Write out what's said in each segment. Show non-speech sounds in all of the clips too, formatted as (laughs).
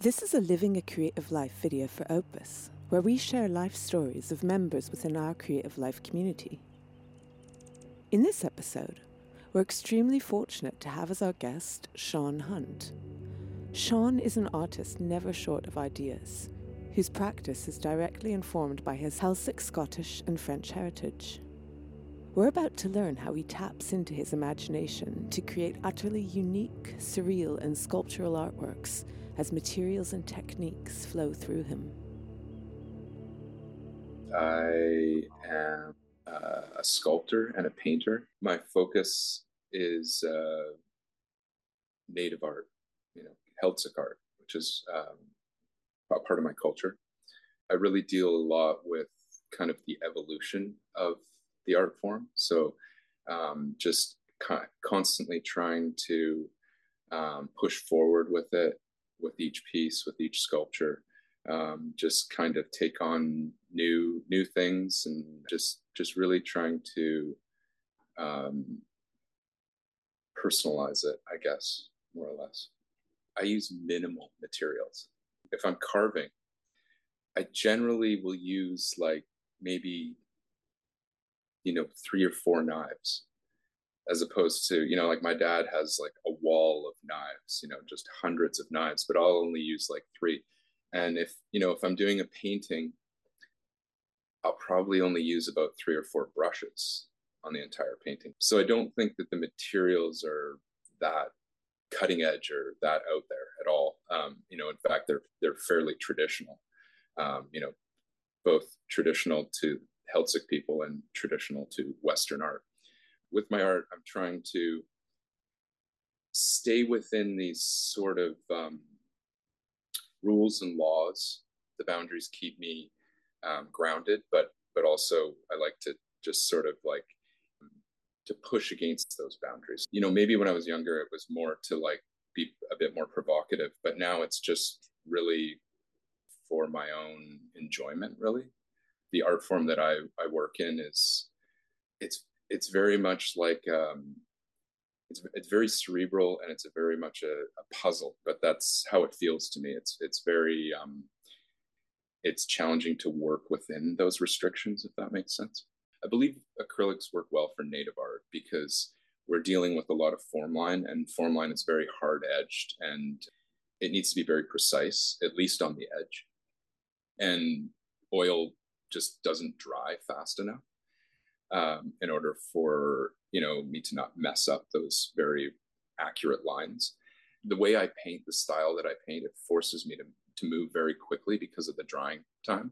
This is a Living a Creative Life video for Opus, where we share life stories of members within our Creative Life community. In this episode, we're extremely fortunate to have as our guest Shawn Hunt. Shawn is an artist never short of ideas, whose practice is directly informed by his Heiltsuk, Scottish, and French heritage. We're about to learn how he taps into his imagination to create utterly unique, surreal, and sculptural artworks as materials and techniques flow through him. I am uh, a sculptor and a painter. My focus is uh, native art, you know, Heiltsuk art, which is um, part of my culture. I really deal a lot with kind of the evolution of the art form. So um, just co- constantly trying to um, push forward with it, with each piece, with each sculpture. Um, just kind of take on new new things and just just really trying to um, personalize it, I guess, more or less. I use minimal materials. If I'm carving, I generally will use like maybe you know three or four knives as opposed to you know like my dad has like a wall of knives you know just hundreds of knives but i'll only use like three. And if you know if i'm doing a painting i'll probably only use about three or four brushes on the entire painting. So i don't think that the materials are that cutting edge or that out there at all. Um, you know in fact they're they're fairly traditional. Um, you know both traditional to Heiltsuk people and traditional to Western art. With my art, I'm trying to stay within these sort of um, rules and laws. The boundaries keep me um, grounded, but but also I like to just sort of like to push against those boundaries. You know, maybe when I was younger, it was more to like be a bit more provocative, but now it's just really for my own enjoyment, really the art form that I, I work in is it's it's very much like um, it's it's very cerebral and it's a very much a, a, puzzle, but that's how it feels to me. It's it's very um, it's challenging to work within those restrictions, if that makes sense. I believe acrylics work well for native art because we're dealing with a lot of form line, and form line is very hard edged and it needs to be very precise, at least on the edge. And oil just doesn't dry fast enough um, in order for you know me to not mess up those very accurate lines. The way I paint, the style that I paint, it forces me to to move very quickly because of the drying time.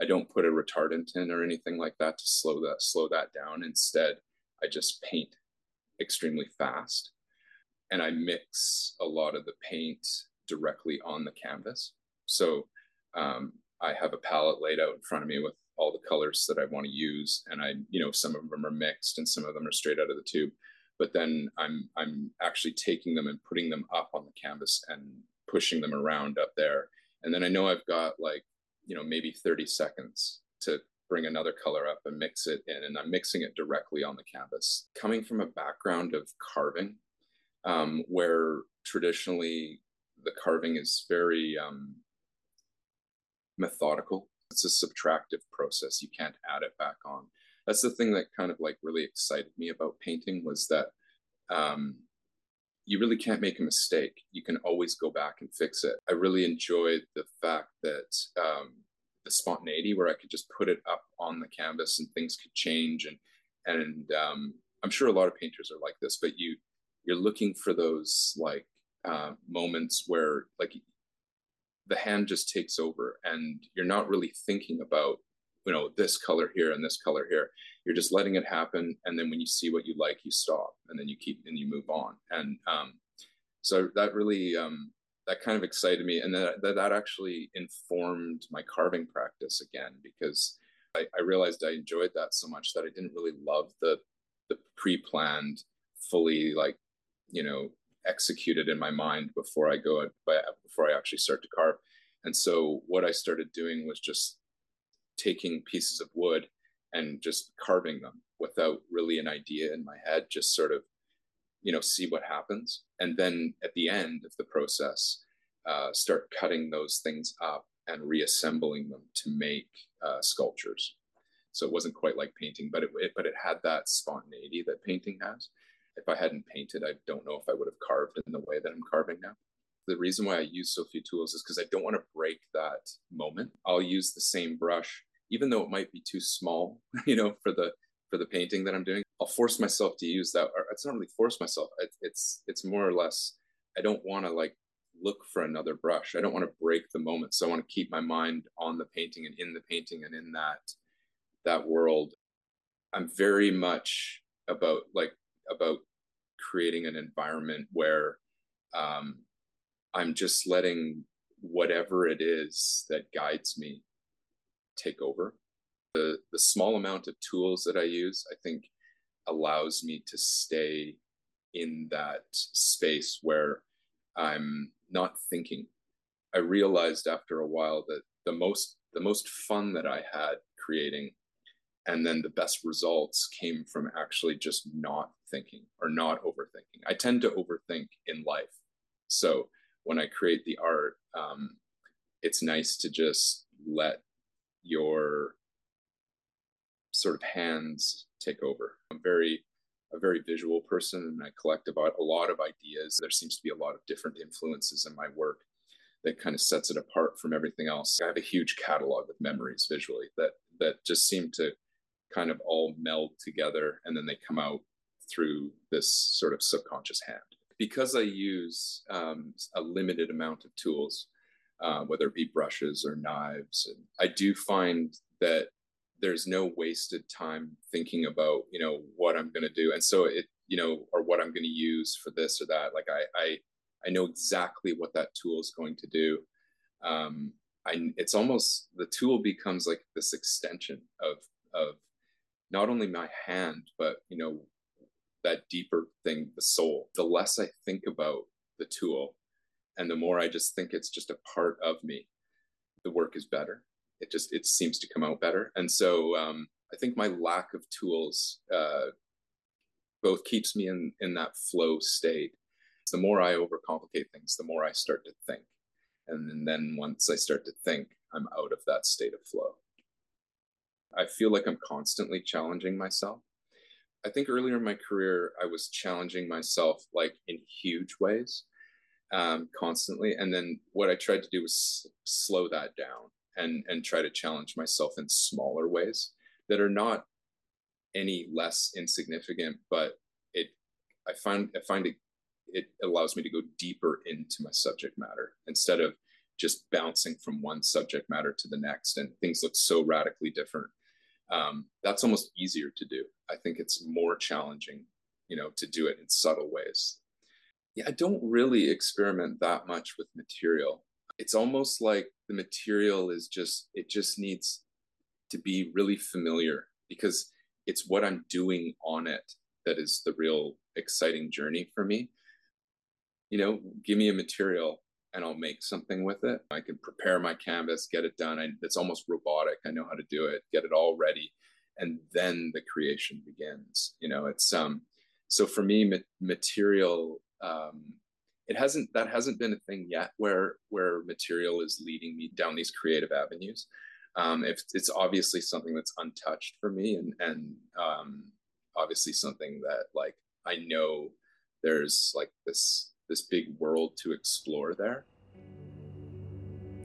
I don't put a retardant in or anything like that to slow that slow that down. Instead, I just paint extremely fast, and I mix a lot of the paint directly on the canvas. So um, I have a palette laid out in front of me with all the colors that I want to use, and I, you know, some of them are mixed and some of them are straight out of the tube. But then I'm I'm actually taking them and putting them up on the canvas and pushing them around up there, and then I know I've got like you know maybe 30 seconds to bring another color up and mix it in, and I'm mixing it directly on the canvas. Coming from a background of carving, um, where traditionally the carving is very um, methodical. It's a subtractive process. You can't add it back on. That's the thing that kind of like really excited me about painting was that um, you really can't make a mistake. You can always go back and fix it. I really enjoyed the fact that um, the spontaneity where I could just put it up on the canvas and things could change and and um, I'm sure a lot of painters are like this, but you you're looking for those like uh, moments where like the hand just takes over and you're not really thinking about you know this color here and this color here. You're just letting it happen and then when you see what you like you stop and then you keep and you move on. And um, so that really um, that kind of excited me and that, that, actually informed my carving practice again because I, I realized i enjoyed that so much that i didn't really love the the pre-planned fully like you know executed in my mind before I go before I actually start to carve. And so what I started doing was just taking pieces of wood and just carving them without really an idea in my head, just sort of, you know, see what happens. And then at the end of the process, uh, start cutting those things up and reassembling them to make uh, sculptures. So it wasn't quite like painting, but it, it, but it had that spontaneity that painting has. If I hadn't painted, I don't know if I would have carved in the way that I'm carving now. The reason why I use so few tools is because I don't want to break that moment. I'll use the same brush, even though it might be too small, (laughs) you know, for the for the painting that I'm doing. I'll force myself to use that. Or it's not really force myself. It, it's it's more or less. I don't want to like look for another brush. I don't want to break the moment. So I want to keep my mind on the painting and in the painting and in that that world. I'm very much about like about creating an environment where um, I'm just letting whatever it is that guides me take over. The the small amount of tools that I use, I think, allows me to stay in that space where I'm not thinking. I realized after a while that the most the most fun that I had creating and then the best results came from actually just not thinking or not overthinking. I tend to overthink in life. So when I create the art, um, it's nice to just let your sort of hands take over. I'm very a very visual person and I collect about a lot of ideas. There seems to be a lot of different influences in my work that kind of sets it apart from everything else. I have a huge catalog of memories visually that that just seem to kind of all meld together and then they come out through this sort of subconscious hand. Because I use um, a limited amount of tools, uh, whether it be brushes or knives, and I do find that there's no wasted time thinking about you know what i'm going to do. And so it you know or what i'm going to use for this or that. Like i i i know exactly what that tool is going to do. Um i it's almost the tool becomes like this extension of of not only my hand but you know that deeper thing the soul the less i think about the tool and the more i just think it's just a part of me the work is better it just it seems to come out better. And so um, I think my lack of tools uh, both keeps me in in that flow state. The more I overcomplicate things, the more I start to think, and then once I start to think, I'm out of that state of flow. I feel like I'm constantly challenging myself. I think earlier in my career, I was challenging myself like in huge ways, um, constantly. And then what I tried to do was slow that down and and try to challenge myself in smaller ways that are not any less insignificant but it i find i find it it allows me to go deeper into my subject matter instead of just bouncing from one subject matter to the next and things look so radically different um, that's almost easier to do. I think it's more challenging you know to do it in subtle ways. Yeah i don't really experiment that much with material. It's almost like the material is just it just needs to be really familiar because it's what I'm doing on it that is the real exciting journey for me. You know, give me a material and I'll make something with it. I can prepare my canvas, get it done. I, it's almost robotic. I know how to do it, get it all ready, and then the creation begins. You know, it's um. So for me, ma- material um, it hasn't that hasn't been a thing yet where where material is leading me down these creative avenues um, if it's obviously something that's untouched for me and and um, obviously something that like i know there's like this this big world to explore there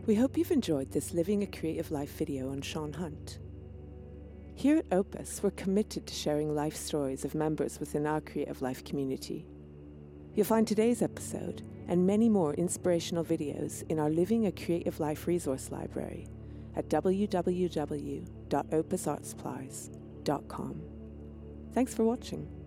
we hope you've enjoyed this living a creative life video on shawn hunt here at opus we're committed to sharing life stories of members within our creative life community You'll find today's episode and many more inspirational videos in our Living a Creative Life resource library at www.opusartsupplies.com. Thanks for watching.